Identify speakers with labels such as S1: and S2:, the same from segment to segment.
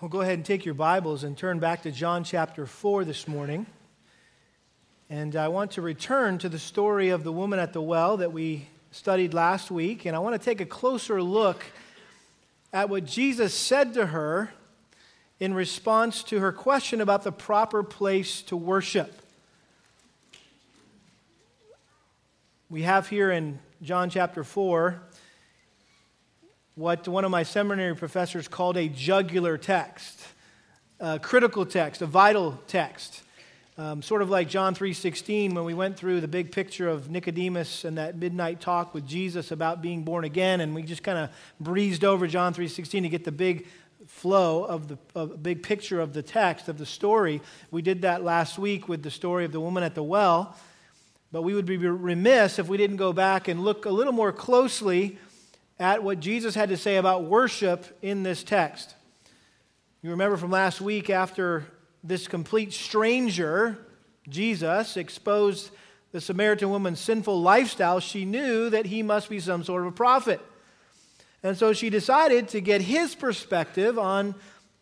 S1: Well, go ahead and take your Bibles and turn back to John chapter 4 this morning. And I want to return to the story of the woman at the well that we studied last week. And I want to take a closer look at what Jesus said to her in response to her question about the proper place to worship. We have here in John chapter 4 what one of my seminary professors called a jugular text, a critical text, a vital text. Um, sort of like John 3:16 when we went through the big picture of Nicodemus and that midnight talk with Jesus about being born again and we just kind of breezed over John 3:16 to get the big flow of the of big picture of the text of the story. We did that last week with the story of the woman at the well. But we would be remiss if we didn't go back and look a little more closely at what Jesus had to say about worship in this text. You remember from last week, after this complete stranger, Jesus, exposed the Samaritan woman's sinful lifestyle, she knew that he must be some sort of a prophet. And so she decided to get his perspective on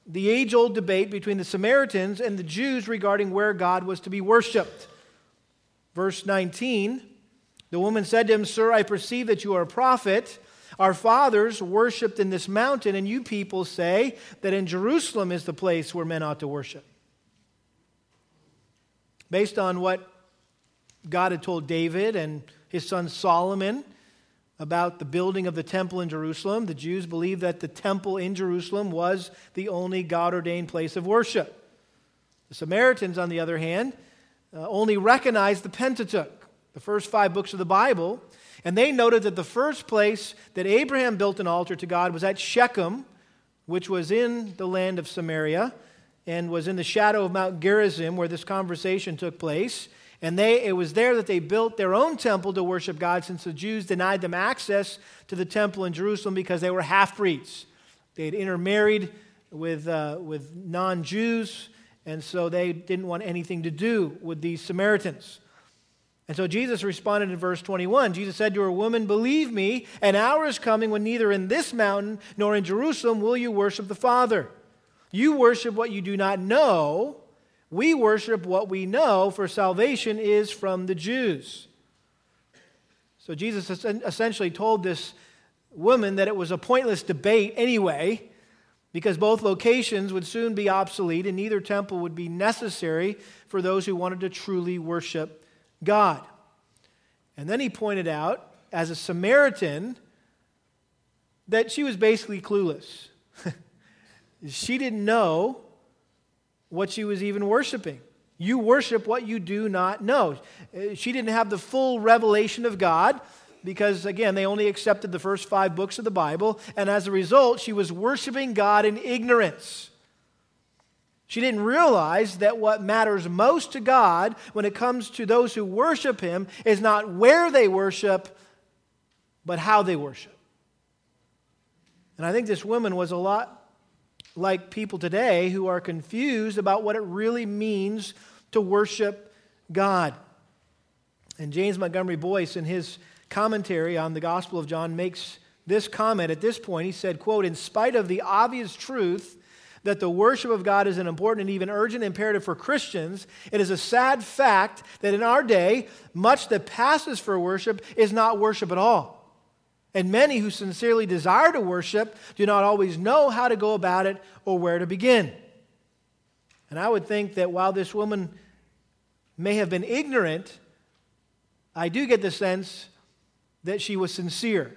S1: the age old debate between the Samaritans and the Jews regarding where God was to be worshiped. Verse 19 The woman said to him, Sir, I perceive that you are a prophet. Our fathers worshiped in this mountain, and you people say that in Jerusalem is the place where men ought to worship. Based on what God had told David and his son Solomon about the building of the temple in Jerusalem, the Jews believed that the temple in Jerusalem was the only God ordained place of worship. The Samaritans, on the other hand, uh, only recognized the Pentateuch, the first five books of the Bible, and they noted that the first place that Abraham built an altar to God was at Shechem, which was in the land of Samaria and was in the shadow of Mount Gerizim where this conversation took place. And they, it was there that they built their own temple to worship God since the Jews denied them access to the temple in Jerusalem because they were half breeds. They had intermarried with, uh, with non Jews, and so they didn't want anything to do with these Samaritans. And so Jesus responded in verse 21. Jesus said to her, Woman, believe me, an hour is coming when neither in this mountain nor in Jerusalem will you worship the Father. You worship what you do not know. We worship what we know, for salvation is from the Jews. So Jesus essentially told this woman that it was a pointless debate anyway, because both locations would soon be obsolete and neither temple would be necessary for those who wanted to truly worship God. And then he pointed out, as a Samaritan, that she was basically clueless. she didn't know what she was even worshiping. You worship what you do not know. Uh, she didn't have the full revelation of God because, again, they only accepted the first five books of the Bible. And as a result, she was worshiping God in ignorance. She didn't realize that what matters most to God when it comes to those who worship Him is not where they worship, but how they worship. And I think this woman was a lot like people today who are confused about what it really means to worship God. And James Montgomery Boice, in his commentary on the Gospel of John, makes this comment at this point. He said, quote, in spite of the obvious truth that the worship of God is an important and even urgent imperative for Christians, it is a sad fact that in our day, much that passes for worship is not worship at all. And many who sincerely desire to worship do not always know how to go about it or where to begin. And I would think that while this woman may have been ignorant, I do get the sense that she was sincere,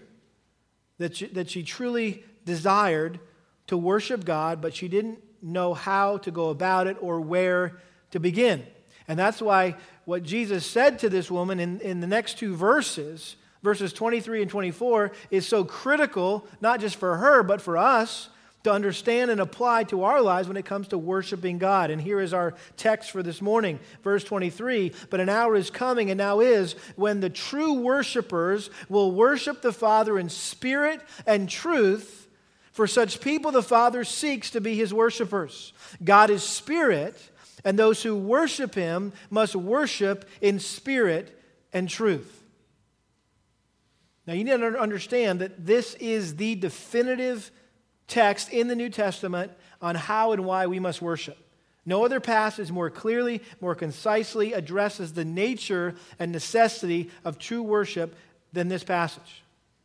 S1: that she, that she truly desired to worship God, but she didn't know how to go about it or where to begin. And that's why what Jesus said to this woman in, in the next two verses, verses 23 and 24, is so critical, not just for her, but for us to understand and apply to our lives when it comes to worshiping God. And here is our text for this morning, verse 23. But an hour is coming, and now is, when the true worshipers will worship the Father in spirit and truth for such people, the Father seeks to be his worshipers. God is spirit, and those who worship him must worship in spirit and truth. Now, you need to understand that this is the definitive text in the New Testament on how and why we must worship. No other passage more clearly, more concisely addresses the nature and necessity of true worship than this passage.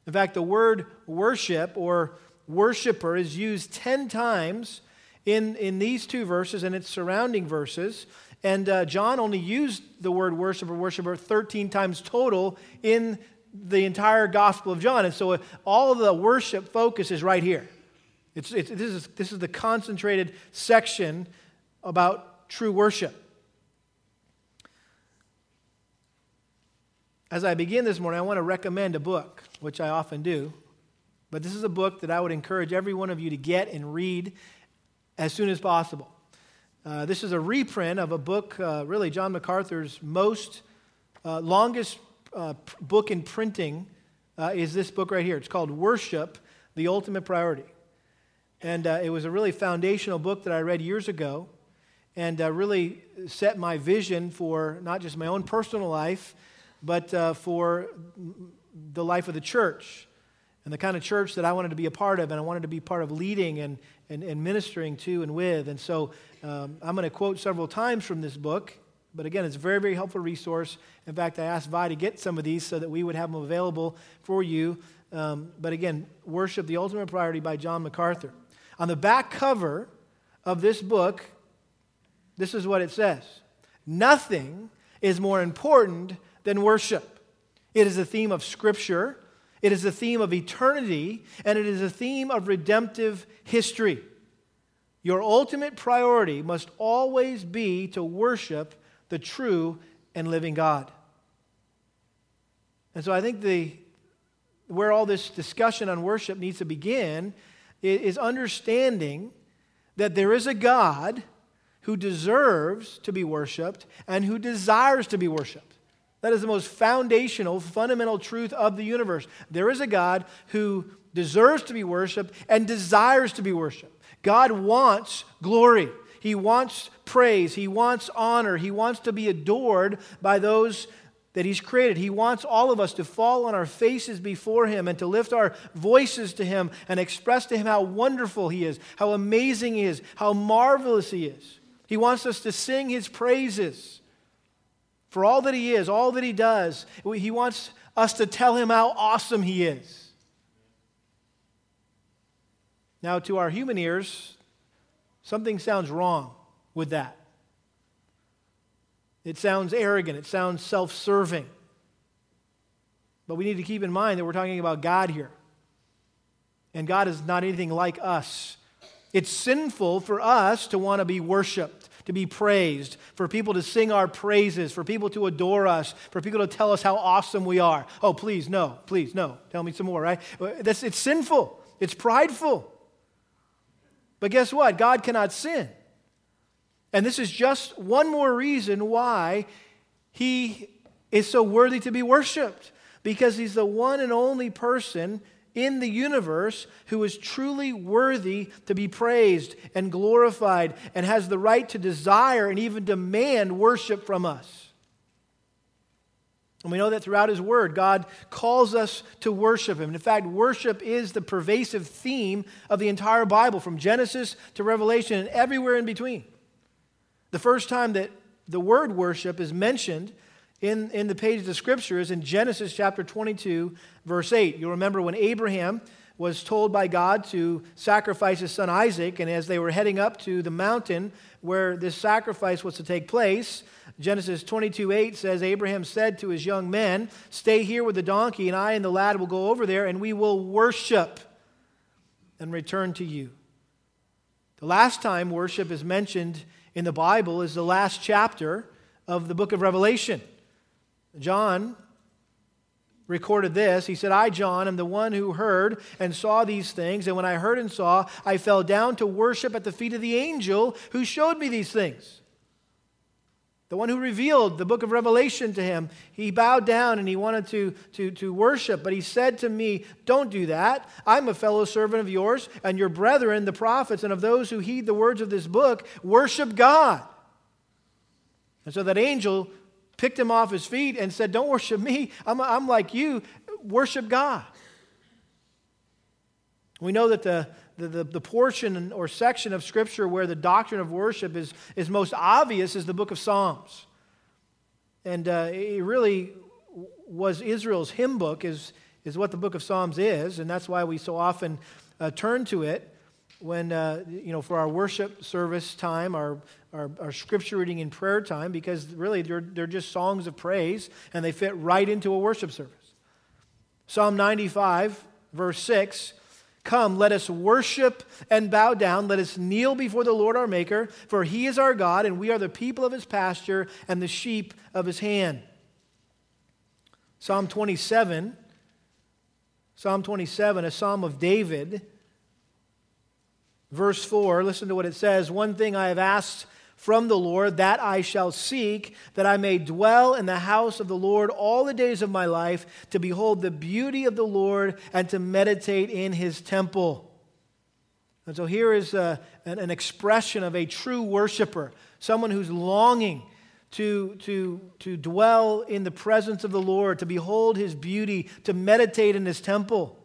S1: In fact, the word worship or worshiper is used 10 times in, in these two verses and its surrounding verses. And uh, John only used the word worshiper, worshiper 13 times total in the entire Gospel of John. And so uh, all the worship focus is right here. It's, it's, this, is, this is the concentrated section about true worship. As I begin this morning, I want to recommend a book, which I often do. But this is a book that I would encourage every one of you to get and read as soon as possible. Uh, this is a reprint of a book, uh, really, John MacArthur's most uh, longest uh, book in printing uh, is this book right here. It's called Worship, the Ultimate Priority. And uh, it was a really foundational book that I read years ago and really set my vision for not just my own personal life, but for the life of the church and the kind of church that I wanted to be a part of and I wanted to be part of leading and, and, and ministering to and with. And so um, I'm going to quote several times from this book, but again, it's a very, very helpful resource. In fact, I asked Vi to get some of these so that we would have them available for you. Um, but again, Worship the Ultimate Priority by John MacArthur. On the back cover of this book, this is what it says Nothing is more important than worship. It is a theme of Scripture it is a theme of eternity, and it is a theme of redemptive history. Your ultimate priority must always be to worship the true and living God. And so I think the, where all this discussion on worship needs to begin is understanding that there is a God who deserves to be worshiped and who desires to be worshiped. That is the most foundational, fundamental truth of the universe. There is a God who deserves to be worshiped and desires to be worshiped. God wants glory. He wants praise. He wants honor. He wants to be adored by those that He's created. He wants all of us to fall on our faces before Him and to lift our voices to Him and express to Him how wonderful He is, how amazing He is, how marvelous He is. He wants us to sing His praises for all that he is, all that he does. He wants us to tell him how awesome he is. Now, to our human ears, something sounds wrong with that. It sounds arrogant, it sounds self serving. But we need to keep in mind that we're talking about God here. And God is not anything like us. It's sinful for us to want to be worshiped to be praised, for people to sing our praises, for people to adore us, for people to tell us how awesome we are. Oh, please, no, please, no. Tell me some more, right? That's, it's sinful, it's prideful. But guess what? God cannot sin. And this is just one more reason why he is so worthy to be worshiped, because he's the one and only person in the universe who is truly worthy to be praised and glorified and has the right to desire and even demand worship from us. And we know that throughout His Word, God calls us to worship Him. In fact, worship is the pervasive theme of the entire Bible, from Genesis to Revelation and everywhere in between. The first time that the word worship is mentioned in, in the pages of Scripture is in Genesis chapter 22, verse 8. You'll remember when Abraham was told by God to sacrifice his son Isaac, and as they were heading up to the mountain where this sacrifice was to take place, Genesis 22 8 says, Abraham said to his young men, Stay here with the donkey, and I and the lad will go over there, and we will worship and return to you. The last time worship is mentioned in the Bible is the last chapter of the book of Revelation. John recorded this. He said, I, John, am the one who heard and saw these things. And when I heard and saw, I fell down to worship at the feet of the angel who showed me these things. The one who revealed the book of Revelation to him, he bowed down and he wanted to, to, to worship. But he said to me, Don't do that. I'm a fellow servant of yours and your brethren, the prophets, and of those who heed the words of this book. Worship God. And so that angel picked him off his feet and said, Don't worship me. I'm, I'm like you. Worship God. We know that the, the, the, the, portion or section of Scripture where the doctrine of worship is, is most obvious is the book of Psalms. And uh, it really was Israel's hymn book, is, is what the book of Psalms is, and that's why we so often uh, turn to it when, uh, you know, for our worship service time, our, our, our, scripture reading and prayer time, because really they're, they're just songs of praise and they fit right into a worship service. Psalm 95, verse 6 Come, let us worship and bow down. Let us kneel before the Lord our Maker, for he is our God, and we are the people of his pasture and the sheep of his hand. Psalm 27, Psalm 27, a psalm of David. Verse 4, listen to what it says One thing I have asked from the Lord, that I shall seek, that I may dwell in the house of the Lord all the days of my life, to behold the beauty of the Lord and to meditate in his temple. And so here is a, an, an expression of a true worshiper, someone who's longing to, to, to dwell in the presence of the Lord, to behold his beauty, to meditate in his temple.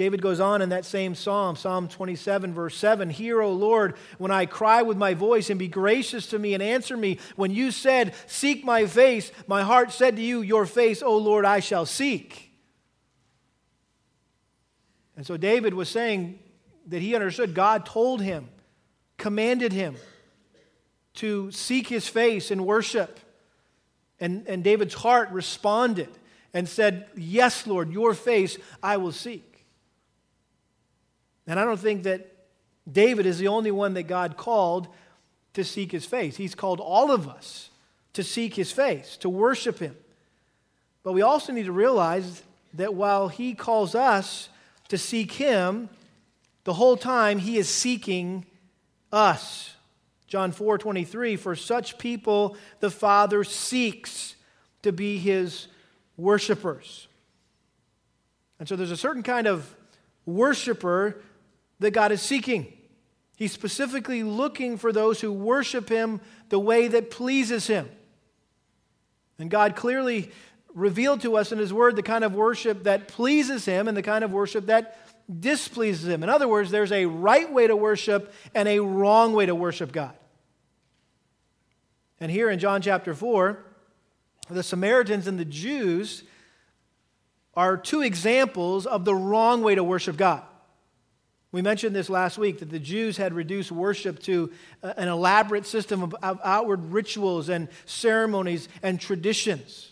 S1: David goes on in that same psalm, Psalm 27, verse 7 Hear, O Lord, when I cry with my voice, and be gracious to me and answer me. When you said, Seek my face, my heart said to you, Your face, O Lord, I shall seek. And so David was saying that he understood God told him, commanded him to seek his face in worship. And, and David's heart responded and said, Yes, Lord, your face I will seek. And I don't think that David is the only one that God called to seek his face. He's called all of us to seek his face, to worship him. But we also need to realize that while he calls us to seek him, the whole time he is seeking us. John 4 23, for such people the Father seeks to be his worshipers. And so there's a certain kind of worshiper that God is seeking. He's specifically looking for those who worship Him the way that pleases Him. And God clearly revealed to us in His Word the kind of worship that pleases Him and the kind of worship that displeases Him. In other words, there's a right way to worship and a wrong way to worship God. And here in John chapter 4, the Samaritans and the Jews are two examples of the wrong way to worship God. We mentioned this last week that the Jews had reduced worship to uh, an elaborate system of outward rituals and ceremonies and traditions.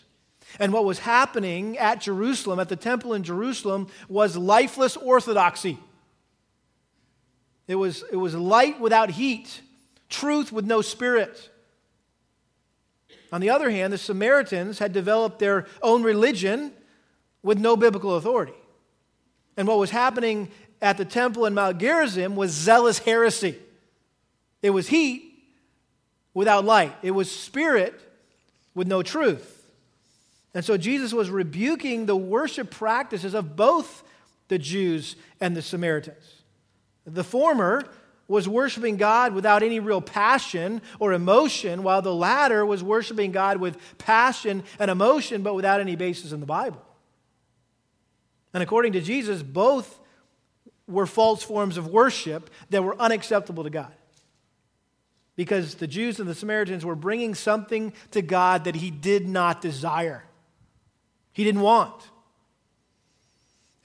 S1: And what was happening at Jerusalem, at the temple in Jerusalem, was lifeless orthodoxy. It was, it was light without heat, truth with no spirit. On the other hand, the Samaritans had developed their own religion with no biblical authority. And what was happening at the temple in Mount Gerizim was zealous heresy. It was heat without light, it was spirit with no truth. And so Jesus was rebuking the worship practices of both the Jews and the Samaritans. The former was worshiping God without any real passion or emotion, while the latter was worshiping God with passion and emotion, but without any basis in the Bible. And according to Jesus, both were false forms of worship that were unacceptable to God. Because the Jews and the Samaritans were bringing something to God that he did not desire, he didn't want.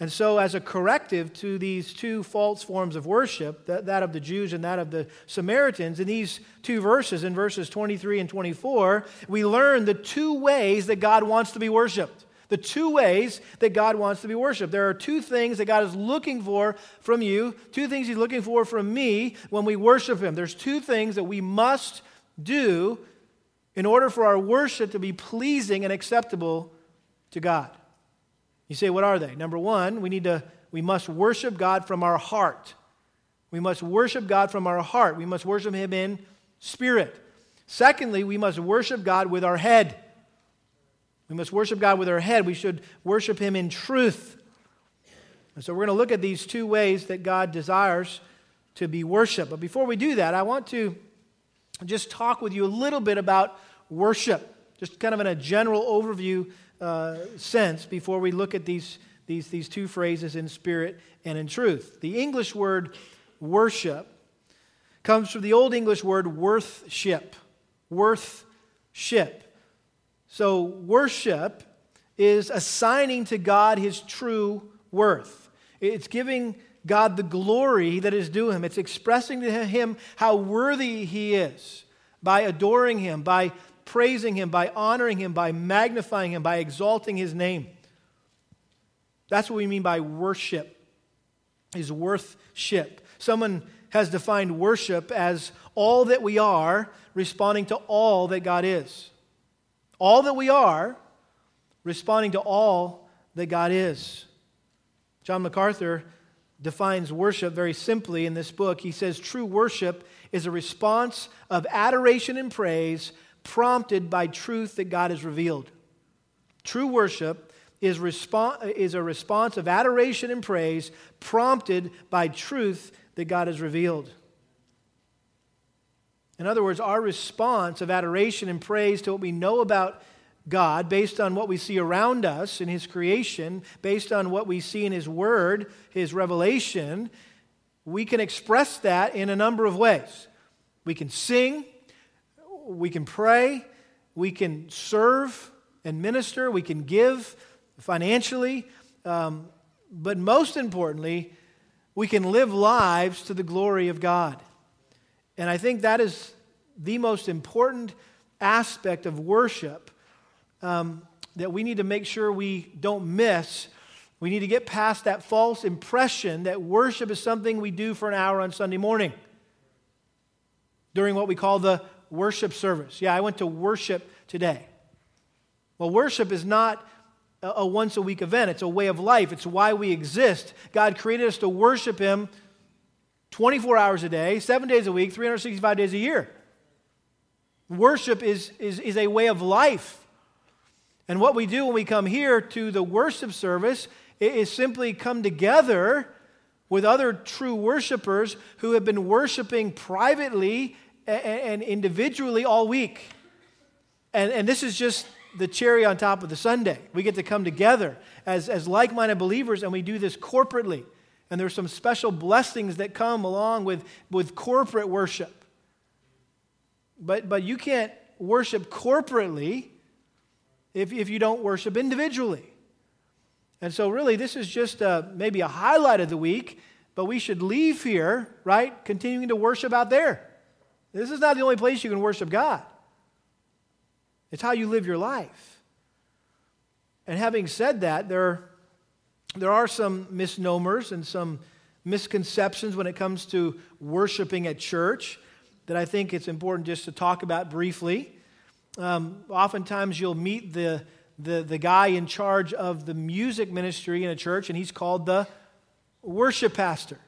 S1: And so, as a corrective to these two false forms of worship, that, of the Jews and that of the Samaritans, in these two verses, in verses 23 and 24, we learn the two ways that God wants to be worshiped. The two ways that God wants to be worshiped. There are two things that God is looking for from you, two things He's looking for from me when we worship Him. There's two things that we must do in order for our worship to be pleasing and acceptable to God. You say, what are they? Number one, we need to, we must worship God from our heart. We must worship God from our heart. We must worship Him in spirit. Secondly, we must worship God with our head. We must worship God with our head. We should worship Him in truth. And so we're going to look at these two ways that God desires to be worshiped. But before we do that, I want to just talk with you a little bit about worship, just kind of in a general overview uh, sense before we look at these, these, these two phrases in spirit and in truth. The English word worship comes from the Old English word worthship. Worthship. So, worship is assigning to God his true worth. It's giving God the glory that is due him. It's expressing to him how worthy he is by adoring him, by praising him, by honoring him, by magnifying him, by exalting his name. That's what we mean by worship, is worthship. Someone has defined worship as all that we are responding to all that God is. All that we are responding to all that God is. John MacArthur defines worship very simply in this book. He says true worship is a response of adoration and praise prompted by truth that God has revealed. True worship is, respo- is a response of adoration and praise prompted by truth that God has revealed. In other words, our response of adoration and praise to what we know about God, based on what we see around us in His creation, based on what we see in His Word, His revelation, we can express that in a number of ways. We can sing, we can pray, we can serve and minister, we can give financially, um, but most importantly, we can live lives to the glory of God. And I think that is the most important aspect of worship um, that we need to make sure we don't miss. We need to get past that false impression that worship is something we do for an hour on Sunday morning during what we call the worship service. Yeah, I went to worship today. Well, worship is not a once a week event, it's a way of life. It's why we exist. God created us to worship Him 24 hours a day, seven days a week, 365 days a year. Worship is, is, is a way of life. And what we do when we come here to the worship service is simply come together with other true worshipers who have been worshiping privately and individually all week. And, and this is just the cherry on top of the Sunday. We get to come together as, as like minded believers and we do this corporately. And there's some special blessings that come along with, with corporate worship. But, but you can't worship corporately if, if you don't worship individually. And so, really, this is just a, maybe a highlight of the week, but we should leave here, right, continuing to worship out there. This is not the only place you can worship God, it's how you live your life. And having said that, there, there are some misnomers and some misconceptions when it comes to worshiping at church that I think it's important just to talk about briefly. Um, oftentimes, you'll meet the, the, the guy in charge of the music ministry in a church, and he's called the worship pastor.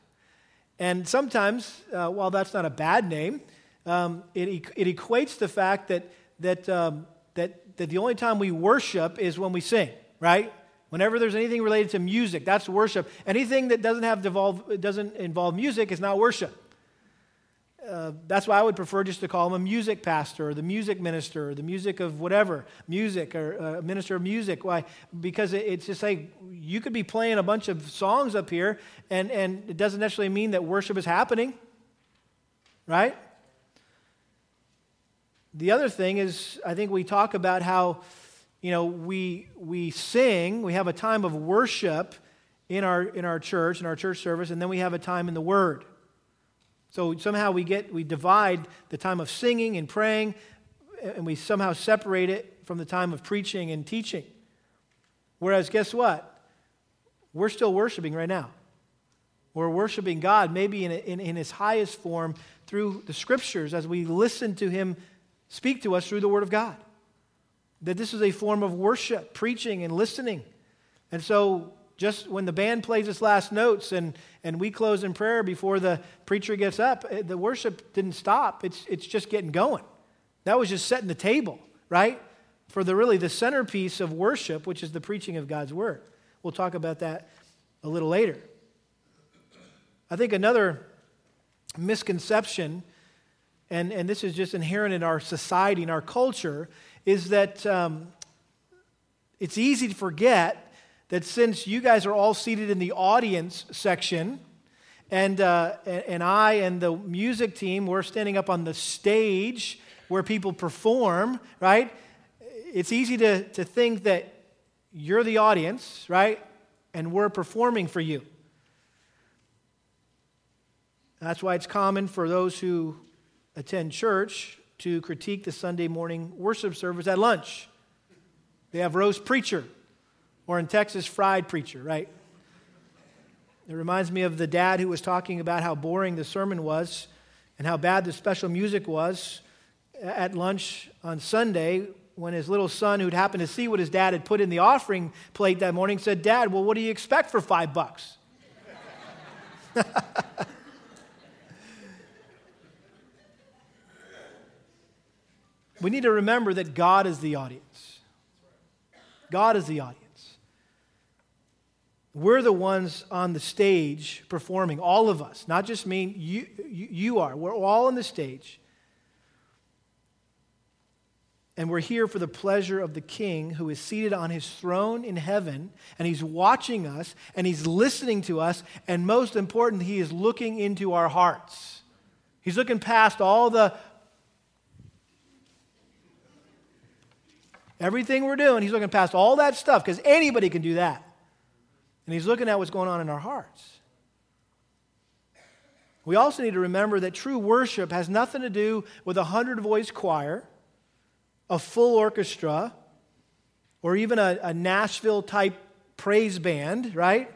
S1: And sometimes, uh, while that's not a bad name, um, it, it equates the fact that, that, um, that, that the only time we worship is when we sing, right? Whenever there's anything related to music, that's worship. Anything that doesn't, have devolve, doesn't involve music is not worship. Uh, that's why I would prefer just to call him a music pastor or the music minister or the music of whatever, music or uh, minister of music. Why? Because it's just like you could be playing a bunch of songs up here and, and it doesn't necessarily mean that worship is happening, right? The other thing is, I think we talk about how, you know, we, we sing, we have a time of worship in our, in our church, in our church service, and then we have a time in the Word. So somehow we get we divide the time of singing and praying and we somehow separate it from the time of preaching and teaching. Whereas guess what? We're still worshiping right now. We're worshiping God maybe in, in, in his highest form through the scriptures as we listen to him speak to us through the word of God. That this is a form of worship, preaching and listening. And so just when the band plays its last notes and, and we close in prayer before the preacher gets up, eh, the worship didn't stop. It's, it's just getting going. That was just setting the table, right? For the really the centerpiece of worship, which is the preaching of God's word. We'll talk about that a little later. I think another misconception, and, and this is just inherent in our society, in our culture, is that um, it's easy to forget that since you guys are all seated in the audience section, and, uh, and I and the music team, we're standing up on the stage where people perform, right? It's easy to, to think that you're the audience, right? And we're performing for you. That's why it's common for those who attend church to critique the Sunday morning worship service at lunch. They have roast preacher, or in Texas, fried preacher, right? It reminds me of the dad who was talking about how boring the sermon was and how bad the special music was at lunch on Sunday when his little son, who'd happened to see what his dad had put in the offering plate that morning, said, Dad, well, what do you expect for five bucks? we need to remember that God is the audience. God is the audience. We're the ones on the stage performing, all of us, not just me, you, you, are. We're all on the stage. And we're here for the pleasure of the King who is seated on his throne in heaven, and he's watching us, and he's listening to us, and most important, he is looking into our hearts. He's looking past all the everything we're doing, he's looking past all that stuff because anybody can do that. And he's looking at what's going on in our hearts. We also need to remember that true worship has nothing to do with a hundred voice choir, a full orchestra, or even a, a Nashville type praise band, right?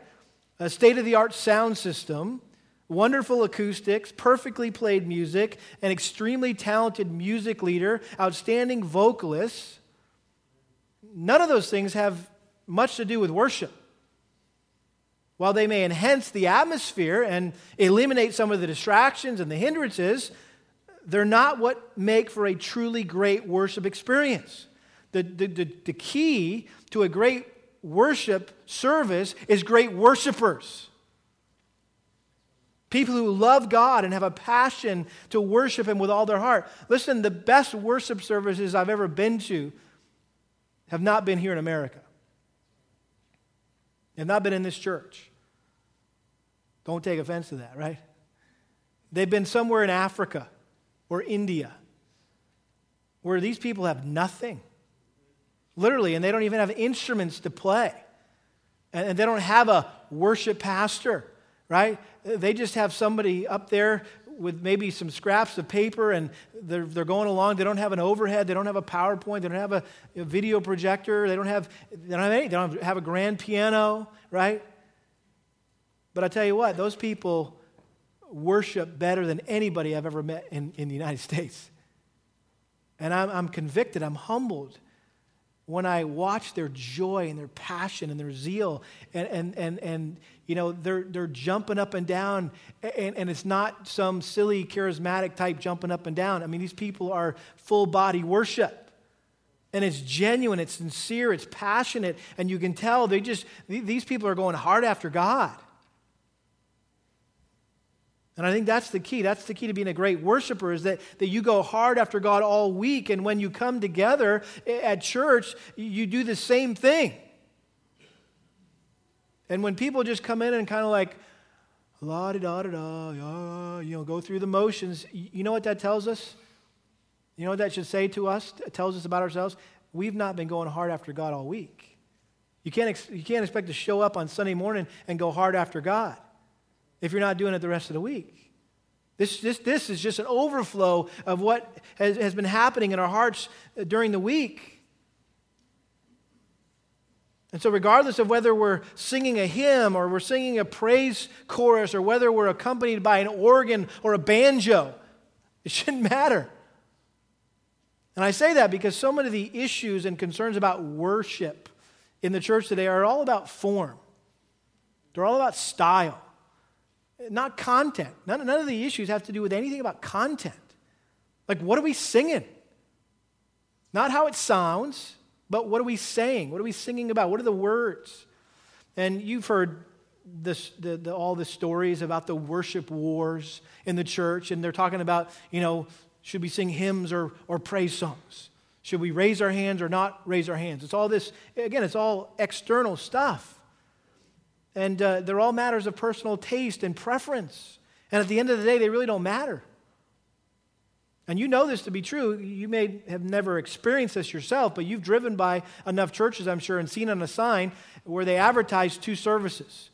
S1: A state of the art sound system, wonderful acoustics, perfectly played music, an extremely talented music leader, outstanding vocalists. None of those things have much to do with worship. While they may enhance the atmosphere and eliminate some of the distractions and the hindrances, they're not what make for a truly great worship experience. The, the, the, the key to a great worship service is great worshipers. People who love God and have a passion to worship Him with all their heart. Listen, the best worship services I've ever been to have not been here in America, have not been in this church. Don't take offense to that, right? They've been somewhere in Africa or India where these people have nothing, literally, and they don't even have instruments to play. And they don't have a worship pastor, right? They just have somebody up there with maybe some scraps of paper and they're, they're going along. They don't have an overhead. They don't have a PowerPoint. They don't have a, a video projector. They don't have, they don't have. They don't have a grand piano, right? But I tell you what, those people worship better than anybody I've ever met in, in the United States. And I'm, I'm convicted, I'm humbled when I watch their joy and their passion and their zeal. And, and, and, and you know, they're, they're jumping up and down. And, and it's not some silly, charismatic type jumping up and down. I mean, these people are full body worship. And it's genuine, it's sincere, it's passionate. And you can tell they just, these people are going hard after God. And I think that's the key. That's the key to being a great worshiper is that, that you go hard after God all week. And when you come together at church, you do the same thing. And when people just come in and kind of like, la da da da da, you know, go through the motions, you know what that tells us? You know what that should say to us? It tells us about ourselves? We've not been going hard after God all week. You can't, ex- you can't expect to show up on Sunday morning and go hard after God if you're not doing it the rest of the week. This, this, this is just an overflow of what has, has been happening in our hearts uh, during the week. And so, regardless of whether we're singing a hymn or we're singing a praise chorus or whether we're accompanied by an organ or a banjo, it shouldn't matter. And I say that because so many of the issues and concerns about worship in the church today are all about form, they're all about style not content. None, none of the issues have to do with anything about content. Like, what are we singing? Not how it sounds, but what are we saying? What are we singing about? What are the words? And you've heard this, the, the, all the stories about the worship wars in the church, and they're talking about, you know, should we sing hymns or, or praise songs? Should we raise our hands or not raise our hands? It's all this, again, it's all external stuff. And uh, they're all matters of personal taste and preference. And at the end of the day, they really don't matter. And you know this to be true. You may have never experienced this yourself, but you've driven by enough churches, I'm sure, and seen on a sign where they advertise two services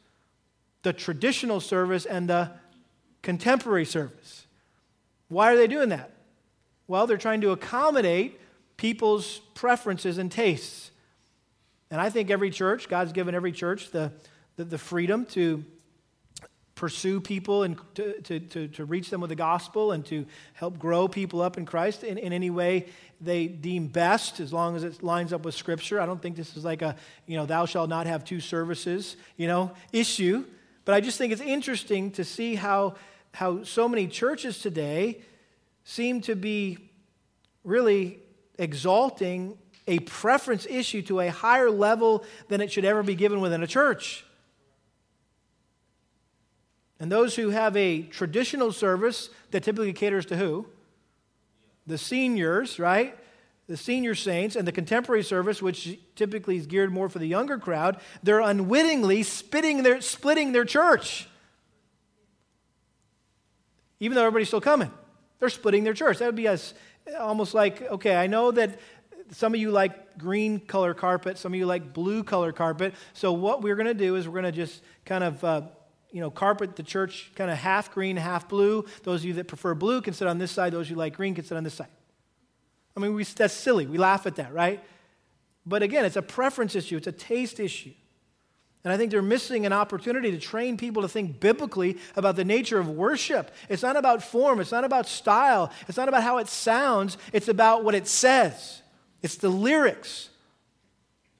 S1: the traditional service and the contemporary service. Why are they doing that? Well, they're trying to accommodate people's preferences and tastes. And I think every church, God's given every church the, the, the freedom to pursue people and to, to, to, to, reach them with the gospel and to help grow people up in Christ in, in any way they deem best, as long as it lines up with Scripture. I don't think this is like a, you know, thou shalt not have two services, you know, issue. But I just think it's interesting to see how, how so many churches today seem to be really exalting a preference issue to a higher level than it should ever be given within a church. And those who have a traditional service that typically caters to who? The seniors, right? The senior saints and the contemporary service, which typically is geared more for the younger crowd, they're unwittingly spitting their, splitting their church. Even though everybody's still coming, they're splitting their church. That would be as, almost like, okay, I know that some of you like green color carpet, some of you like blue color carpet. So what we're going to do is we're going to just kind of uh, you know, carpet the church kind of half green, half blue. Those of you that prefer blue can sit on this side. Those you like green can sit on this side. I mean, we, that's silly. We laugh at that, right? But again, it's a preference issue, it's a taste issue. And I think they're missing an opportunity to train people to think biblically about the nature of worship. It's not about form, it's not about style, it's not about how it sounds, it's about what it says. It's the lyrics.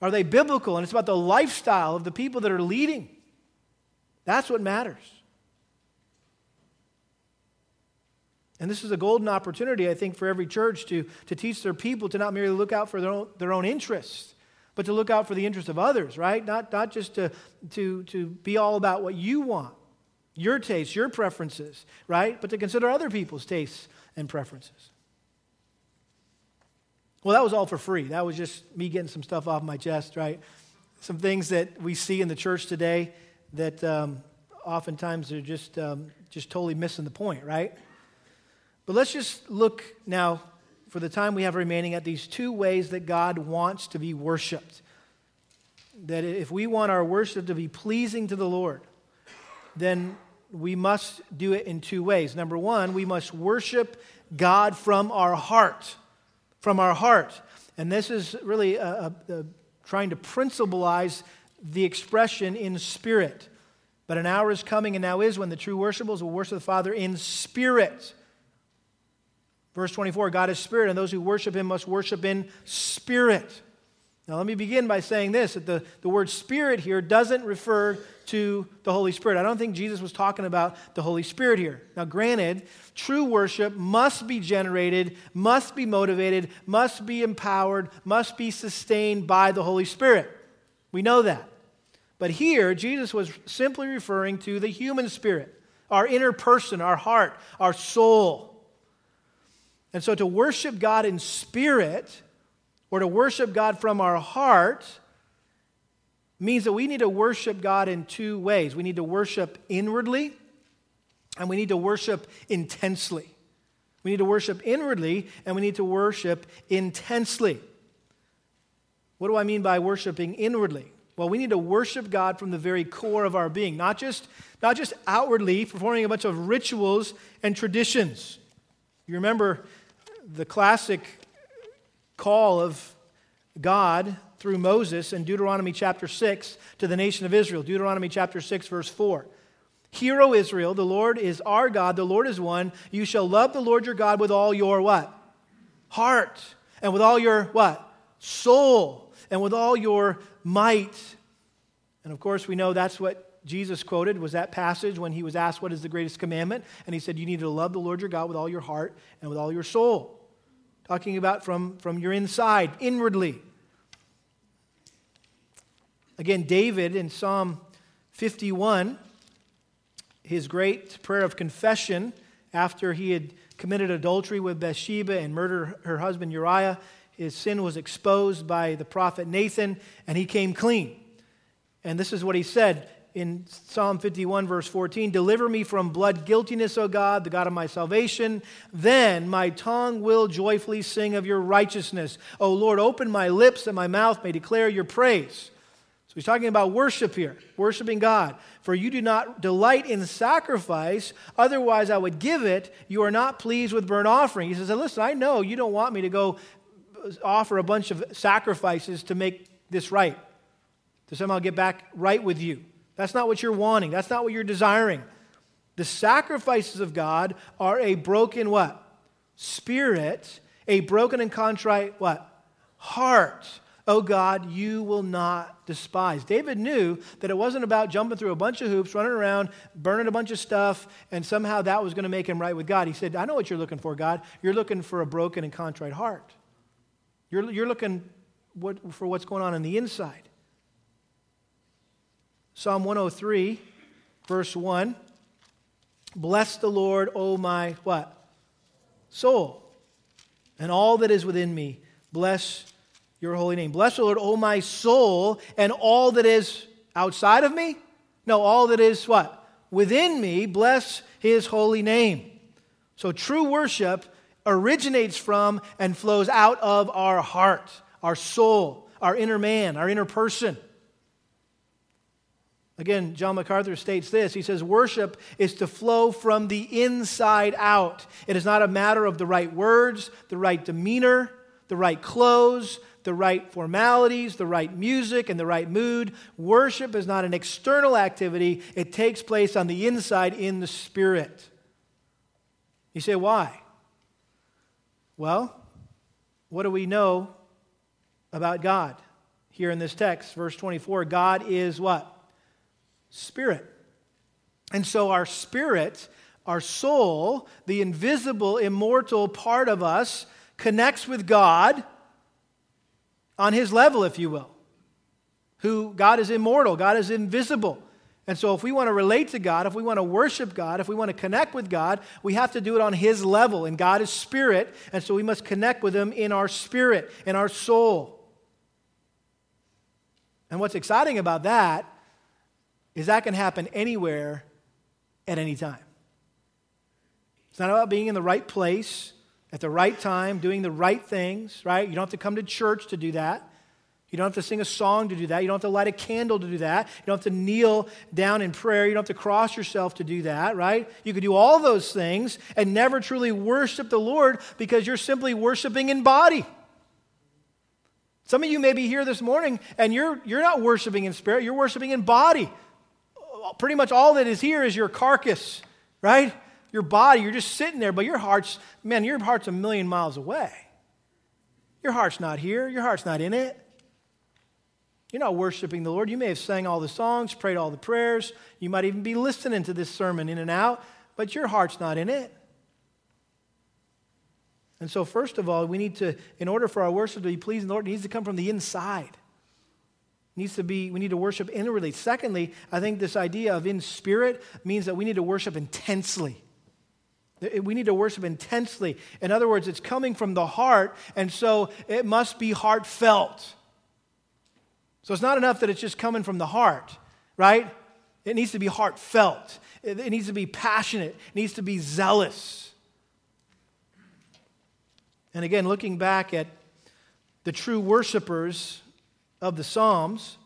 S1: Are they biblical? And it's about the lifestyle of the people that are leading. That's what matters. And this is a golden opportunity, I think, for every church to, to teach their people to not merely look out for their own, their own interests, but to look out for the interests of others, right? Not, not just to, to, to be all about what you want, your tastes, your preferences, right? But to consider other people's tastes and preferences. Well, that was all for free. That was just me getting some stuff off my chest, right? Some things that we see in the church today that um, oftentimes are just, um, just totally missing the point, right? But let's just look now, for the time we have remaining, at these two ways that God wants to be worshiped. That if we want our worship to be pleasing to the Lord, then we must do it in two ways. Number one, we must worship God from our heart. From our heart. And this is really a, a, a trying to principalize the expression in spirit. But an hour is coming and now is when the true worshippers will worship the Father in spirit. Verse 24 God is spirit, and those who worship him must worship in spirit. Now, let me begin by saying this that the, the word spirit here doesn't refer to the Holy Spirit. I don't think Jesus was talking about the Holy Spirit here. Now, granted, true worship must be generated, must be motivated, must be empowered, must be sustained by the Holy Spirit. We know that. But here, Jesus was simply referring to the human spirit, our inner person, our heart, our soul. And so to worship God in spirit, or to worship God from our heart, means that we need to worship God in two ways. We need to worship inwardly, and we need to worship intensely. We need to worship inwardly, and we need to worship intensely. What do I mean by worshiping inwardly? Well, we need to worship God from the very core of our being, not just, not just outwardly performing a bunch of rituals and traditions. You remember the classic call of God through Moses in Deuteronomy chapter 6 to the nation of Israel. Deuteronomy chapter 6, verse 4. Hear, O Israel, the Lord is our God, the Lord is one. You shall love the Lord your God with all your what? Heart. And with all your what? Soul and with all your might. And of course, we know that's what Jesus quoted was that passage when he was asked what is the greatest commandment and he said you need to love the Lord your God with all your heart and with all your soul. Talking about from, from your inside, inwardly. Again, David in Psalm 51, his great prayer of confession after he had committed adultery with Bathsheba and murdered her husband Uriah, his sin was exposed by the prophet Nathan, and he came clean. And this is what he said in Psalm 51, verse 14 Deliver me from blood guiltiness, O God, the God of my salvation. Then my tongue will joyfully sing of your righteousness. O Lord, open my lips that my mouth may declare your praise. So he's talking about worship here, worshiping God. For you do not delight in sacrifice, otherwise I would give it. You are not pleased with burnt offering. He says, Listen, I know you don't want me to go offer a bunch of sacrifices to make this right, to somehow get back right with you. That's not what you're wanting. That's not what you're desiring. The sacrifices of God are a broken what? Spirit, a broken and contrite what? Heart. Oh God, you will not despise. David knew that it wasn't about jumping through a bunch of hoops, running around, burning a bunch of stuff, and somehow that was going to make him right with God. He said, I know what you're looking for, God. You're looking for a broken and contrite heart. You're, you're looking what, for what's going on in the inside. Psalm 103, verse 1. Bless the Lord, O my what? Soul. And all that is within me. Bless your holy name. Bless the Lord, O my soul, and all that is outside of me? No, all that is what? Within me. Bless his holy name. So true worship originates from and flows out of our heart, our soul, our inner man, our inner person. Again, John MacArthur states this. He says, Worship is to flow from the inside out. It is not a matter of the right words, the right demeanor, the right clothes, the right formalities, the right music, and the right mood. Worship is not an external activity, it takes place on the inside in the spirit. You say, why? Well, what do we know about God? Here in this text, verse 24, God is what? spirit. And so our spirit, our soul, the invisible, immortal part of us, connects with God on his level, if you will. Who God is immortal, God is invisible. And so, if we want to relate to God, if we want to worship God, if we want to connect with God, we have to do it on His level. And God is spirit, and so we must connect with Him in our spirit, in our soul. And what's exciting about that is that can happen anywhere at any time. It's not about being in the right place at the right time, doing the right things, right? You don't have to come to church to do that. You don't have to sing a song to do that. You don't have to light a candle to do that. You don't have to kneel down in prayer. You don't have to cross yourself to do that, right? You could do all those things and never truly worship the Lord because you're simply worshiping in body. Some of you may be here this morning and you're, you're not worshiping in spirit, you're worshiping in body pretty much all that is here is your carcass, right? Your body, you're just sitting there, but your heart's, man, your heart's a million miles away. Your heart's not here, your heart's not in it. You're not worshiping the Lord. You may have sang all the songs, prayed all the prayers. You might even be listening to this sermon in and out, but your heart's not in it. And so, first of all, we need to, in order for our worship to be pleasing the Lord, it needs to come from the inside needs to be we need to worship inwardly secondly i think this idea of in spirit means that we need to worship intensely we need to worship intensely in other words it's coming from the heart and so it must be heartfelt so it's not enough that it's just coming from the heart right it needs to be heartfelt it needs to be passionate it needs to be zealous and again looking back at the true worshipers of the Psalms.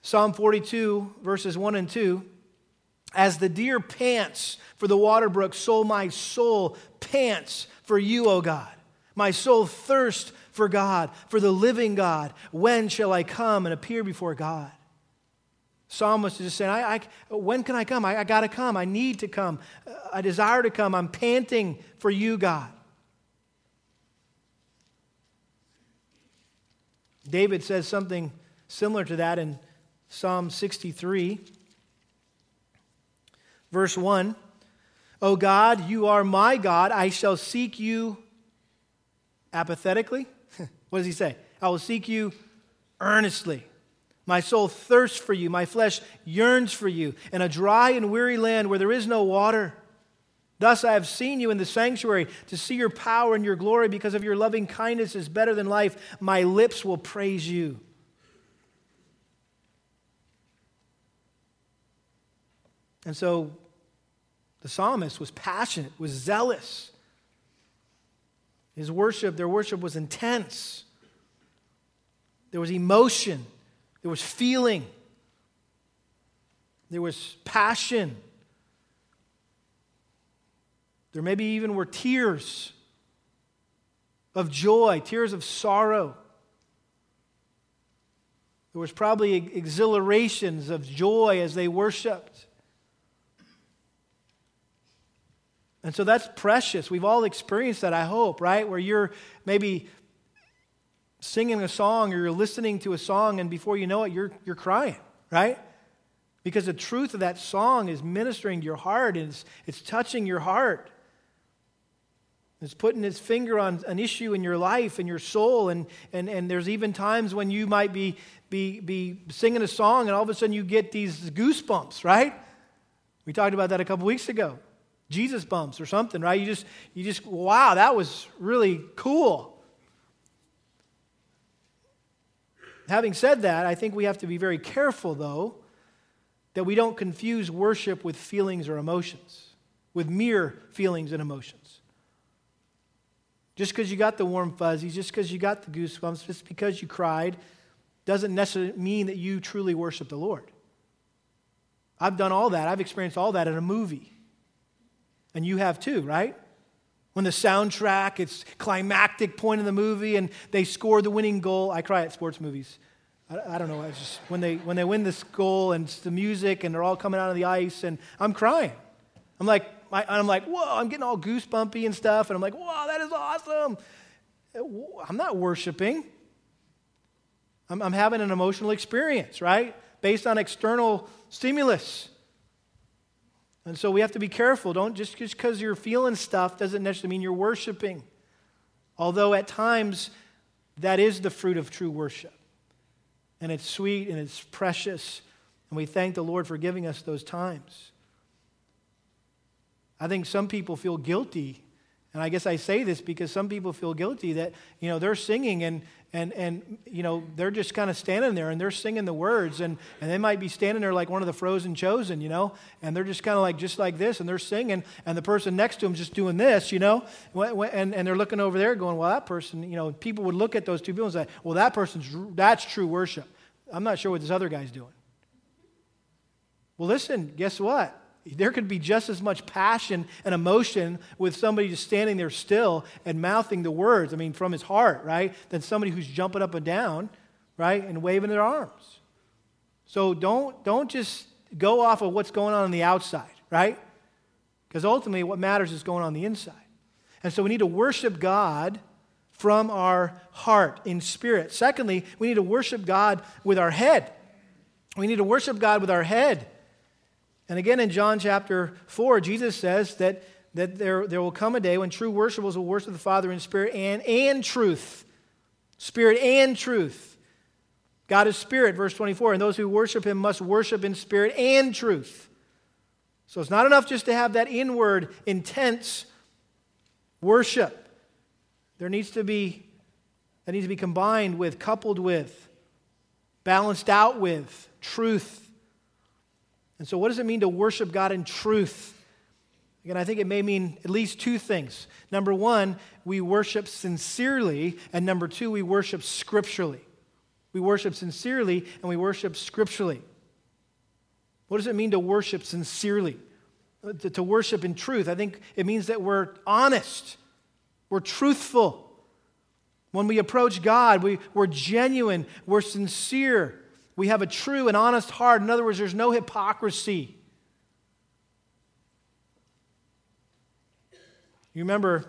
S1: Psalm 42, verses 1 and 2. As the deer pants for the water brook, so my soul pants for you, O God. My soul thirsts for God, for the living God. When shall I come and appear before God? Psalmist is just saying, I, I, When can I come? I, I got to come. I need to come. Uh, I desire to come. I'm panting for you, God. David says something similar to that in Psalm 63, verse 1. O God, you are my God. I shall seek you apathetically. What does he say? I will seek you earnestly. My soul thirsts for you. My flesh yearns for you in a dry and weary land where there is no water. Thus I have seen you in the sanctuary to see your power and your glory because of your loving kindness is better than life. My lips will praise you. And so the psalmist was passionate, was zealous. His worship, their worship was intense. There was emotion, there was feeling, there was passion. There maybe even were tears of joy, tears of sorrow. There was probably exhilarations of joy as they worshiped. And so that's precious. We've all experienced that, I hope, right? Where you're maybe singing a song or you're listening to a song, and before you know it, you're, you're crying, right? Because the truth of that song is ministering to your heart and it's, it's touching your heart. It's putting its finger on an issue in your life and your soul. And, and, and there's even times when you might be, be, be singing a song and all of a sudden you get these goosebumps, right? We talked about that a couple weeks ago. Jesus bumps or something, right? You just, you just, wow, that was really cool. Having said that, I think we have to be very careful, though, that we don't confuse worship with feelings or emotions, with mere feelings and emotions. Just because you got the warm fuzzies, just because you got the goosebumps, just because you cried, doesn't necessarily mean that you truly worship the Lord. I've done all that. I've experienced all that in a movie. And you have too, right? When the soundtrack, it's climactic point in the movie and they score the winning goal. I cry at sports movies. I, I don't know. It's just when they, when they win this goal and it's the music and they're all coming out of the ice and I'm crying. I'm like, I, I'm like, whoa, I'm getting all goosebumpy and stuff. And I'm like, whoa, that is awesome. Uh, I'm not worshiping. I'm, I'm having an emotional experience, right? Based on external stimulus. And so we have to be careful. Don't just because you're feeling stuff doesn't necessarily mean you're worshiping. Although at times that is the fruit of true worship. And it's sweet and it's precious. And we thank the Lord for giving us those times. I think some people feel guilty. And I guess I say this because some people feel guilty that, you know, they're singing and, and, and you know, they're just kind of standing there and they're singing the words and, and they might be standing there like one of the frozen chosen, you know, and they're just kind of like, just like this and they're singing and the person next to them just doing this, you know, and, and they're looking over there going, well, that person, you know, people would look at those two people and say, well, that person's, that's true worship. I'm not sure what this other guy's doing. Well, listen, guess what? There could be just as much passion and emotion with somebody just standing there still and mouthing the words, I mean, from his heart, right? Than somebody who's jumping up and down, right, and waving their arms. So don't, don't just go off of what's going on on the outside, right? Because ultimately, what matters is going on the inside. And so we need to worship God from our heart in spirit. Secondly, we need to worship God with our head. We need to worship God with our head. And again, in John chapter 4, Jesus says that, that there, there will come a day when true worshipers will worship the Father in spirit and, and truth. Spirit and truth. God is spirit, verse 24, and those who worship him must worship in spirit and truth. So it's not enough just to have that inward, intense worship. There needs to be, that needs to be combined with, coupled with, balanced out with truth and so, what does it mean to worship God in truth? Again, I think it may mean at least two things. Number one, we worship sincerely, and number two, we worship scripturally. We worship sincerely and we worship scripturally. What does it mean to worship sincerely? Uh, to, to worship in truth. I think it means that we're honest, we're truthful. When we approach God, we, we're genuine, we're sincere, we have a true and honest heart. In other words, there's no hypocrisy. You remember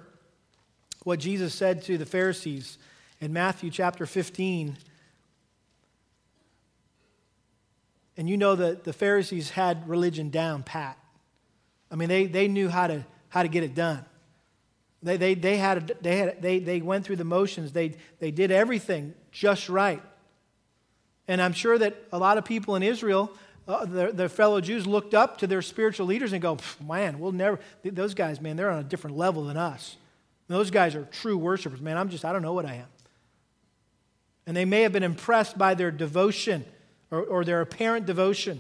S1: what Jesus said to the Pharisees in Matthew chapter 15. And you know that the Pharisees had religion down pat. I mean, they, they knew how to, how to get it done. They, they, they, had, they, had, they, they went through the motions, they, they did everything just right. And I'm sure that a lot of people in Israel, uh, their, their, fellow Jews, looked up to their spiritual leaders and go, man, we'll never, those guys, man, they're on a different level than us. Those guys are true worshipers. Man, I'm just, I don't know what I am. And they may have been impressed by their devotion or, or their apparent devotion.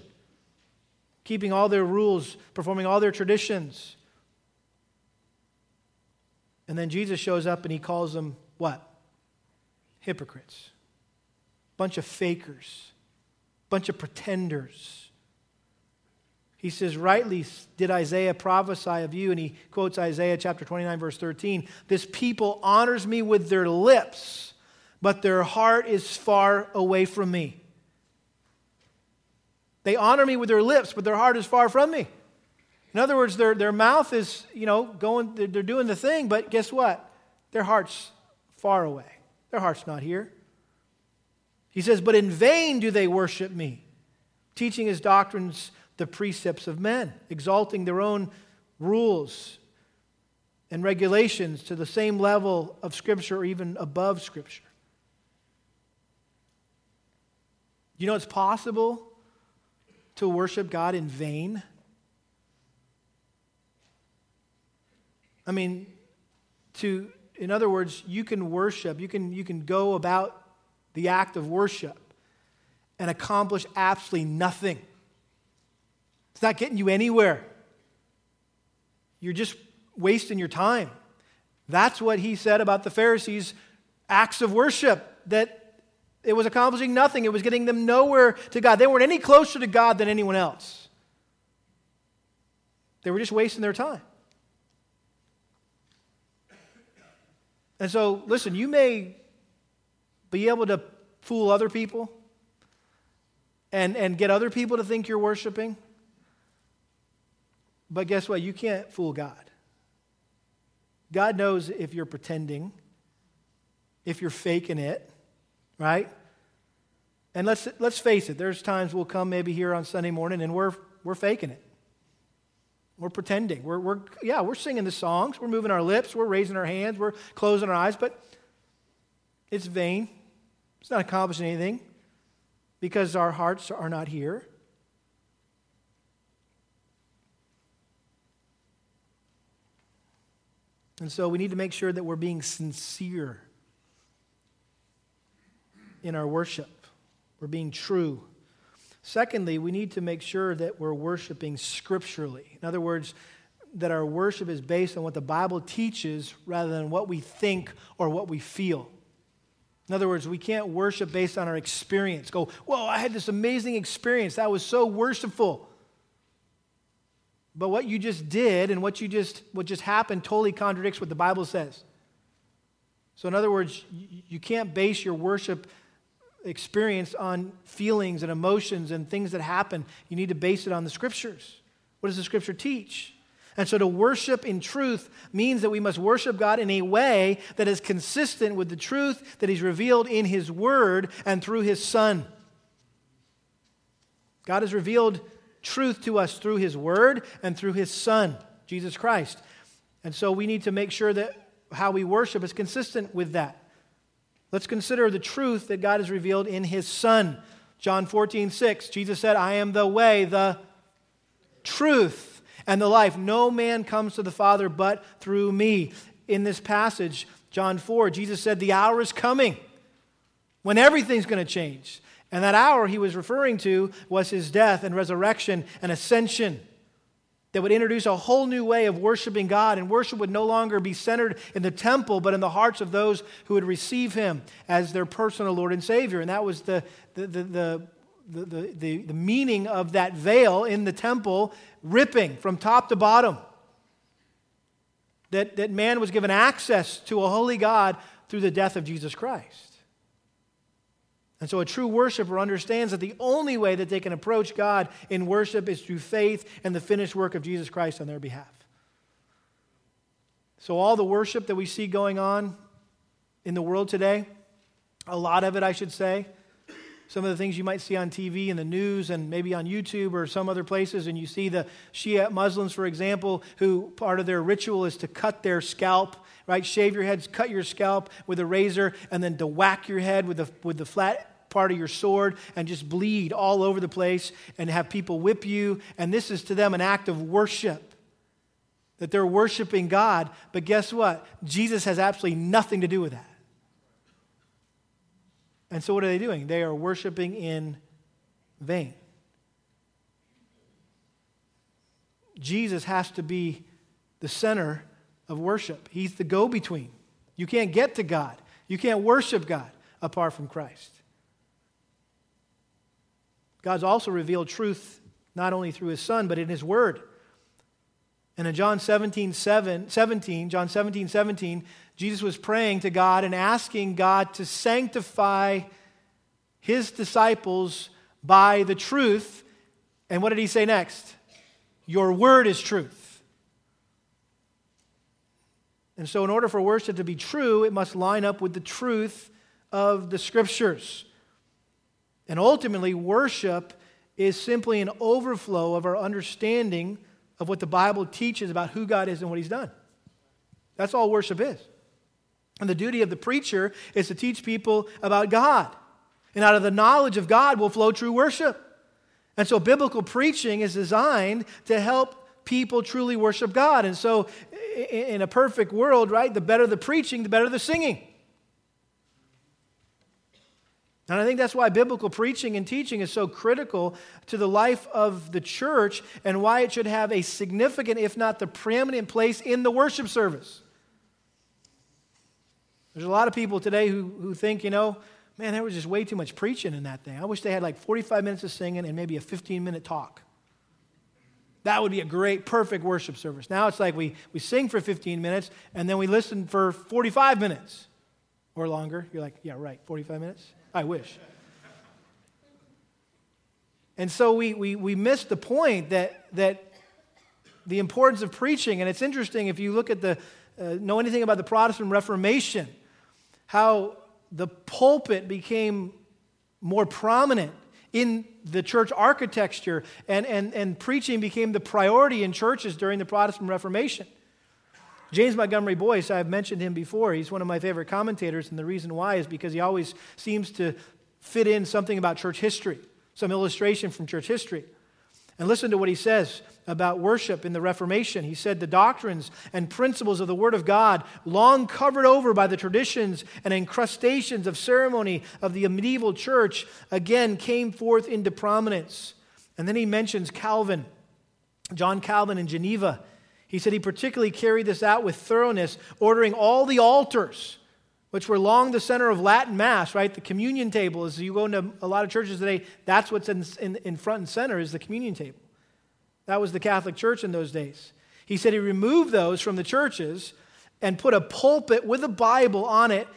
S1: keeping all their rules, performing all their traditions. And then Jesus shows up and he calls them what? Hypocrites. Bunch of fakers. Bunch of pretenders. He says, Rightly did Isaiah prophesy of you, and he quotes Isaiah chapter 29, verse 13. This people honors me with their lips, but their heart is far away from me. They honor me with their lips, but their heart is far from me. In other words, their, their mouth is, you know, going, they're, they're doing the thing, but guess what? Their heart's far away. Their heart's not here. He says, But in vain do they worship me, teaching his doctrines the precepts of men, exalting their own rules and regulations to the same level of Scripture or even above Scripture. You know it's possible to worship God in vain? I mean, to, in other words, you can worship, you can, you can go about the act of worship and accomplish absolutely nothing. It's not getting you anywhere. You're just wasting your time. That's what he said about the Pharisees' acts of worship, that it was accomplishing nothing. It was getting them nowhere to God. They weren't any closer to God than anyone else. They were just wasting their time. And so, listen, you may be able to fool other people and, and get other people to think you're worshiping. But guess what? You can't fool God. God knows if you're pretending, if you're faking it, right? And let's, let's face it, there's times we'll come maybe here on Sunday morning and we're, we're faking it. We're pretending. We're, we're, yeah, we're singing the songs. We're moving our lips. We're raising our hands. We're closing our eyes. But it's vain. It's not accomplishing anything because our hearts are not here. And so we need to make sure that we're being sincere in our worship. We're being true. Secondly, we need to make sure that we're worshiping scripturally. In other words, that our worship is based on what the Bible teaches rather than what we think or what we feel. In other words, we can't worship based on our experience. Go, whoa, I had this amazing experience. That was so worshipful. But what you just did and what you just what just happened totally contradicts what the Bible says. So in other words, you can't base your worship experience on feelings and emotions and things that happen. You need to base it on the scriptures. What does the scripture teach? And so to worship in truth means that we must worship God in a way that is consistent with the truth that He's revealed in His Word and through His Son. God has revealed truth to us through His Word and through His Son, Jesus Christ. And so we need to make sure that how we worship is consistent with that. Let's consider the truth that God has revealed in his Son. John 14, 6, Jesus said, I am the way, the truth, and the life. No man comes to the Father but through me. In this passage, John 4, Jesus said, The hour is coming when everything's going to change. And that hour he was referring to was his death and resurrection and ascension that would introduce a whole new way of worshiping God, and worship would no longer be centered in the temple, but in the hearts of those who would receive Him as their personal Lord and Savior. And that was the, the, the, the the, the, the, meaning of that veil in the temple ripping from top to bottom. That, that man was given access to a holy God through the death of Jesus Christ. And so a true worshiper understands that the only way that they can approach God in worship is through faith and the finished work of Jesus Christ on their behalf. So, all the worship that we see going on in the world today, a lot of it, I should say, some of the things you might see on TV and the news and maybe on YouTube or some other places, and you see the Shia Muslims, for example, who part of their ritual is to cut their scalp, right? Shave your heads, cut your scalp with a razor, and then to whack your head with the, with the flat part of your sword and just bleed all over the place and have people whip you. And this is to them an act of worship. That they're worshiping God. But guess what? Jesus has absolutely nothing to do with that. And so what are they doing? They are worshiping in vain. Jesus has to be the center of worship. He's the go between. You can't get to God, you can't worship God apart from Christ. God's also revealed truth not only through his Son, but in his Word. And in John 17, 7, 17, John 17, 17, Jesus was praying to God and asking God to sanctify his disciples by the truth. And what did he say next? Your word is truth. And so, in order for worship to be true, it must line up with the truth of the scriptures. And ultimately, worship is simply an overflow of our understanding of what the Bible teaches about who God is and what He's done. That's all worship is. And the duty of the preacher is to teach people about God. And out of the knowledge of God will flow true worship. And so biblical preaching is designed to help people truly worship God. And so, in a perfect world, right, the better the preaching, the better the singing. And I think that's why biblical preaching and teaching is so critical to the life of the church and why it should have a significant, if not the preeminent place in the worship service. There's a lot of people today who, who think, you know, man, there was just way too much preaching in that thing. I wish they had like 45 minutes of singing and maybe a 15 minute talk. That would be a great, perfect worship service. Now it's like we, we sing for 15 minutes and then we listen for 45 minutes or longer. You're like, yeah, right, 45 minutes? I wish. And so we, we, we miss the point that, that the importance of preaching, and it's interesting if you look at the, uh, know anything about the Protestant Reformation, how the pulpit became more prominent in the church architecture, and, and, and preaching became the priority in churches during the Protestant Reformation. James Montgomery Boice, I've mentioned him before. He's one of my favorite commentators, and the reason why is because he always seems to fit in something about church history, some illustration from church history. And listen to what he says about worship in the Reformation. He said, The doctrines and principles of the Word of God, long covered over by the traditions and incrustations of ceremony of the medieval church, again came forth into prominence. And then he mentions Calvin, John Calvin in Geneva. He said he particularly carried this out with thoroughness, ordering all the altars which were long the center of Latin Mass, right? The communion table, as you go into a lot of churches today, that's what's in, in, in, front and center is the communion table. That was the Catholic Church in those days. He said he removed those from the churches and put a pulpit with a Bible on it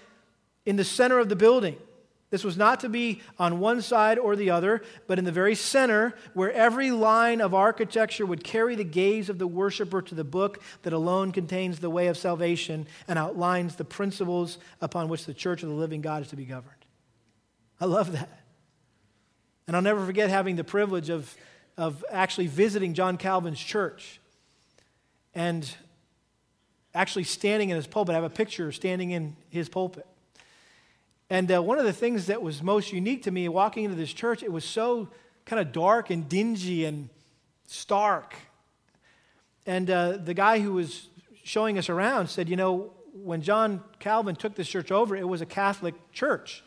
S1: in the center of the building. This was not to be on one side or the other, but in the very center, where every line of architecture would carry the gaze of the worshiper to the book that alone contains the way of salvation and outlines the principles upon which the church of the living God is to be governed. I love that. And I'll never forget having the privilege of, of actually visiting John Calvin's church and actually standing in his pulpit. I have a picture standing in his pulpit. And uh, one of the things that was most unique to me walking into this church, it was so kind of dark and dingy and stark. And uh, the guy who was showing us around said, You know, when John Calvin took this church over, it was a Catholic church.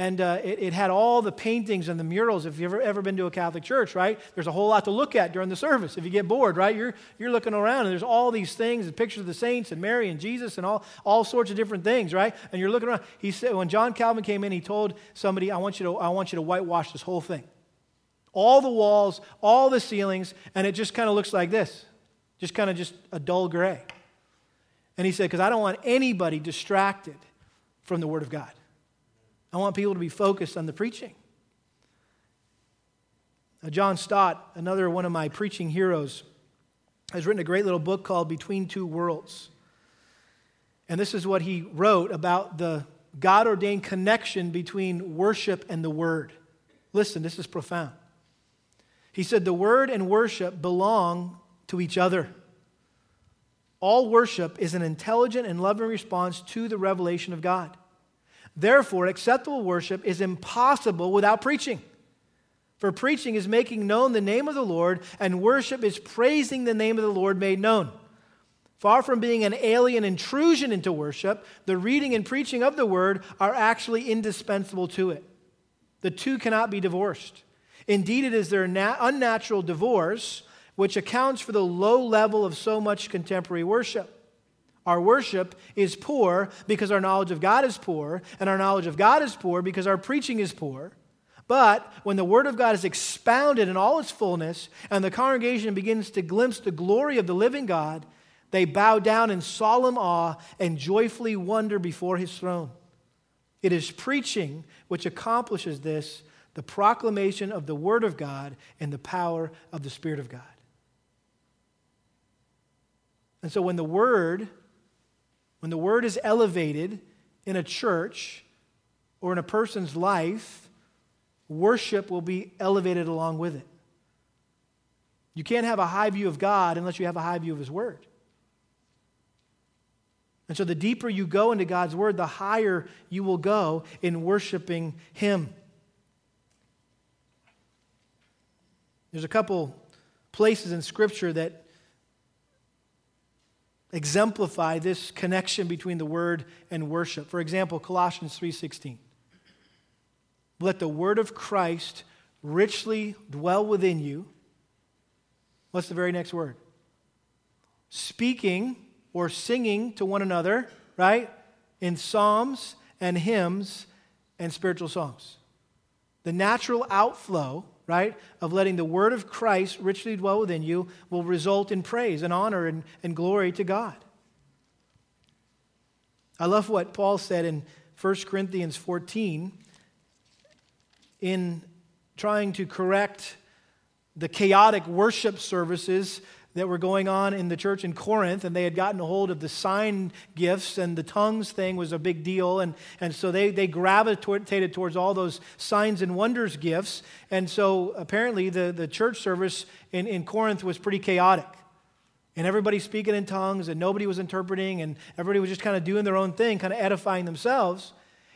S1: And uh, it, it, had all the paintings and the murals. If you've ever, ever been to a Catholic church, right, there's a whole lot to look at during the service. If you get bored, right, you're, you're looking around and there's all these things and pictures of the saints and Mary and Jesus and all, all sorts of different things, right? And you're looking around. He said, when John Calvin came in, he told somebody, I want you to, I want you to whitewash this whole thing. All the walls, all the ceilings, and it just kind of looks like this just kind of just a dull gray. And he said, because I don't want anybody distracted from the Word of God. I want people to be focused on the preaching. Now, John Stott, another one of my preaching heroes, has written a great little book called Between Two Worlds. And this is what he wrote about the God ordained connection between worship and the Word. Listen, this is profound. He said, The Word and worship belong to each other. All worship is an intelligent and loving response to the revelation of God. Therefore, acceptable worship is impossible without preaching. For preaching is making known the name of the Lord, and worship is praising the name of the Lord made known. Far from being an alien intrusion into worship, the reading and preaching of the word are actually indispensable to it. The two cannot be divorced. Indeed, it is their unnatural divorce which accounts for the low level of so much contemporary worship. Our worship is poor because our knowledge of God is poor, and our knowledge of God is poor because our preaching is poor. But when the Word of God is expounded in all its fullness, and the congregation begins to glimpse the glory of the living God, they bow down in solemn awe and joyfully wonder before His throne. It is preaching which accomplishes this the proclamation of the Word of God and the power of the Spirit of God. And so when the Word when the word is elevated in a church or in a person's life, worship will be elevated along with it. You can't have a high view of God unless you have a high view of His Word. And so, the deeper you go into God's Word, the higher you will go in worshiping Him. There's a couple places in Scripture that exemplify this connection between the word and worship. For example, Colossians 3:16. Let the word of Christ richly dwell within you. What's the very next word? Speaking or singing to one another, right? In psalms and hymns and spiritual songs. The natural outflow right, of letting the word of Christ richly dwell within you will result in praise and honor and, and glory to God. I love what Paul said in 1 Corinthians 14 in trying to correct the chaotic worship services that were going on in the church in Corinth, and they had gotten a hold of the sign gifts, and the tongues thing was a big deal. And, and so they, they gravitated towards all those signs and wonders gifts. And so apparently the, the church service in, in Corinth was pretty chaotic. And everybody speaking in tongues, and nobody was interpreting, and everybody was just kind of doing their own thing, kind of edifying themselves.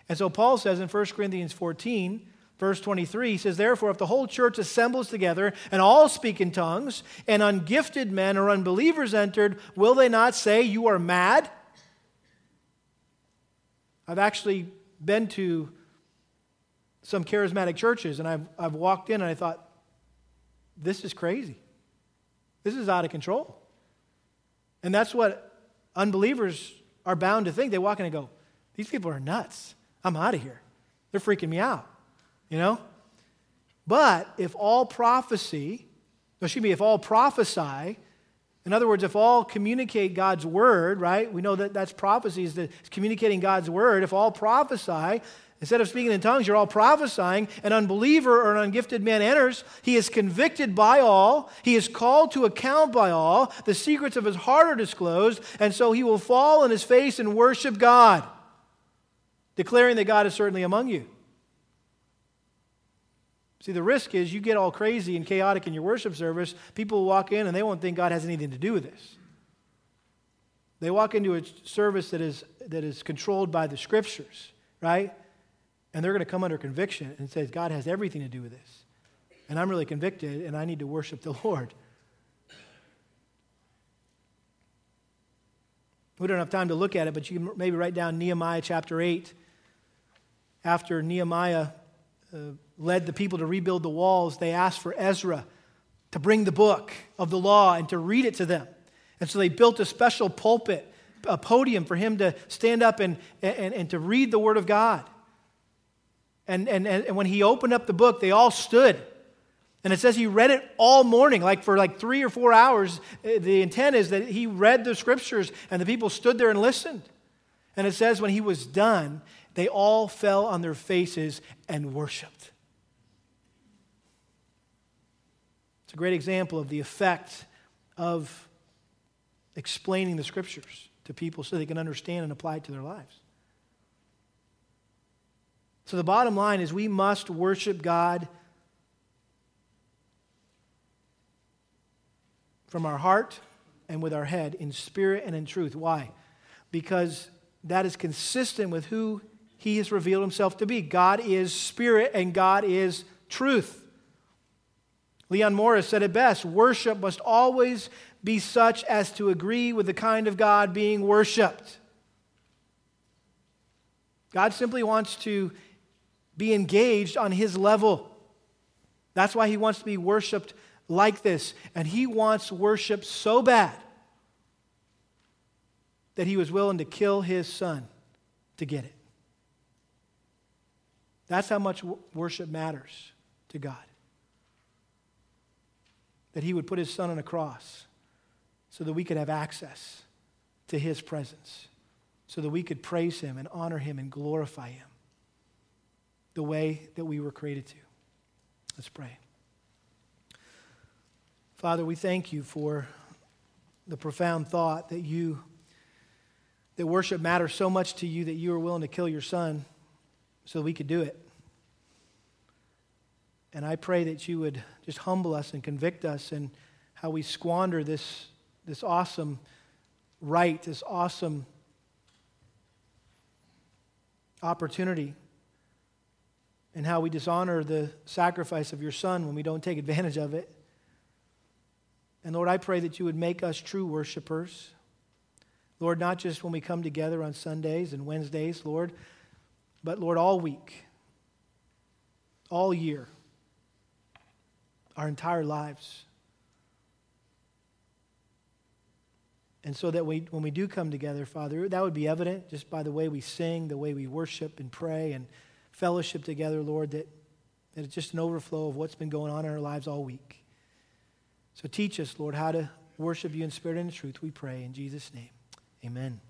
S1: And so Paul says in 1 Corinthians 14, Verse 23 he says, Therefore, if the whole church assembles together and all speak in tongues, and ungifted men or unbelievers entered, will they not say, You are mad? I've actually been to some charismatic churches, and I've, I've walked in and I thought, This is crazy. This is out of control. And that's what unbelievers are bound to think. They walk in and go, These people are nuts. I'm out of here. They're freaking me out you know? But if all prophecy, excuse me, if all prophesy, in other words, if all communicate God's word, right? We know that that's prophecy, is that communicating God's word. If all prophesy, instead of speaking in tongues, you're all prophesying, an unbeliever or an ungifted man enters, he is convicted by all, he is called to account by all, the secrets of his heart are disclosed, and so he will fall on his face and worship God, declaring that God is certainly among you. See, the risk is you get all crazy and chaotic in your worship service, people walk in and they won't think God has anything to do with this. They walk into a service that is, that is controlled by the scriptures, right? And they're going to come under conviction and say, God has everything to do with this. And I'm really convicted and I need to worship the Lord. We don't have time to look at it, but you can maybe write down Nehemiah chapter 8. After Nehemiah uh, led the people to rebuild the walls, they asked for Ezra to bring the book of the law and to read it to them. And so they built a special pulpit, a podium for him to stand up and, and, and to read the Word of God. And, and, and when he opened up the book, they all stood. And it says he read it all morning, like for like three or four hours. Uh, the intent is that he read the scriptures and the people stood there and listened. And it says when he was done, they all fell on their faces and worshiped. It's a great example of the effect of explaining the scriptures to people so they can understand and apply it to their lives. So the bottom line is we must worship God from our heart and with our head in spirit and in truth. Why? Because that is consistent with who he has revealed himself to be. God is spirit and God is truth. Leon Morris said it best worship must always be such as to agree with the kind of God being worshiped. God simply wants to be engaged on his level. That's why he wants to be worshiped like this. And he wants worship so bad that he was willing to kill his son to get it. That's how much worship matters to God. That he would put his son on a cross so that we could have access to his presence, so that we could praise him and honor him and glorify him the way that we were created to. Let's pray. Father, we thank you for the profound thought that you that worship matters so much to you that you were willing to kill your son so we could do it. And I pray that you would just humble us and convict us in how we squander this, this awesome right, this awesome opportunity, and how we dishonor the sacrifice of your son when we don't take advantage of it. And Lord, I pray that you would make us true worshipers. Lord, not just when we come together on Sundays and Wednesdays, Lord, but Lord, all week, all year, our entire lives. And so that we, when we do come together, Father, that would be evident just by the way we sing, the way we worship and pray and fellowship together, Lord, that, that it's just an overflow of what's been going on in our lives all week. So teach us, Lord, how to worship you in spirit and in truth, we pray. In Jesus' name. Amen.